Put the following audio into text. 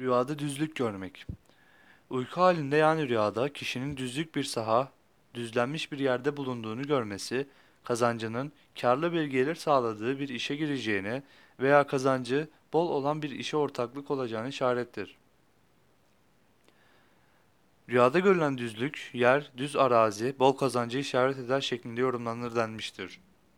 Rüyada düzlük görmek. Uyku halinde yani rüyada kişinin düzlük bir saha, düzlenmiş bir yerde bulunduğunu görmesi, kazancının karlı bir gelir sağladığı bir işe gireceğine veya kazancı bol olan bir işe ortaklık olacağını işarettir. Rüyada görülen düzlük, yer, düz arazi, bol kazancı işaret eder şeklinde yorumlanır denmiştir.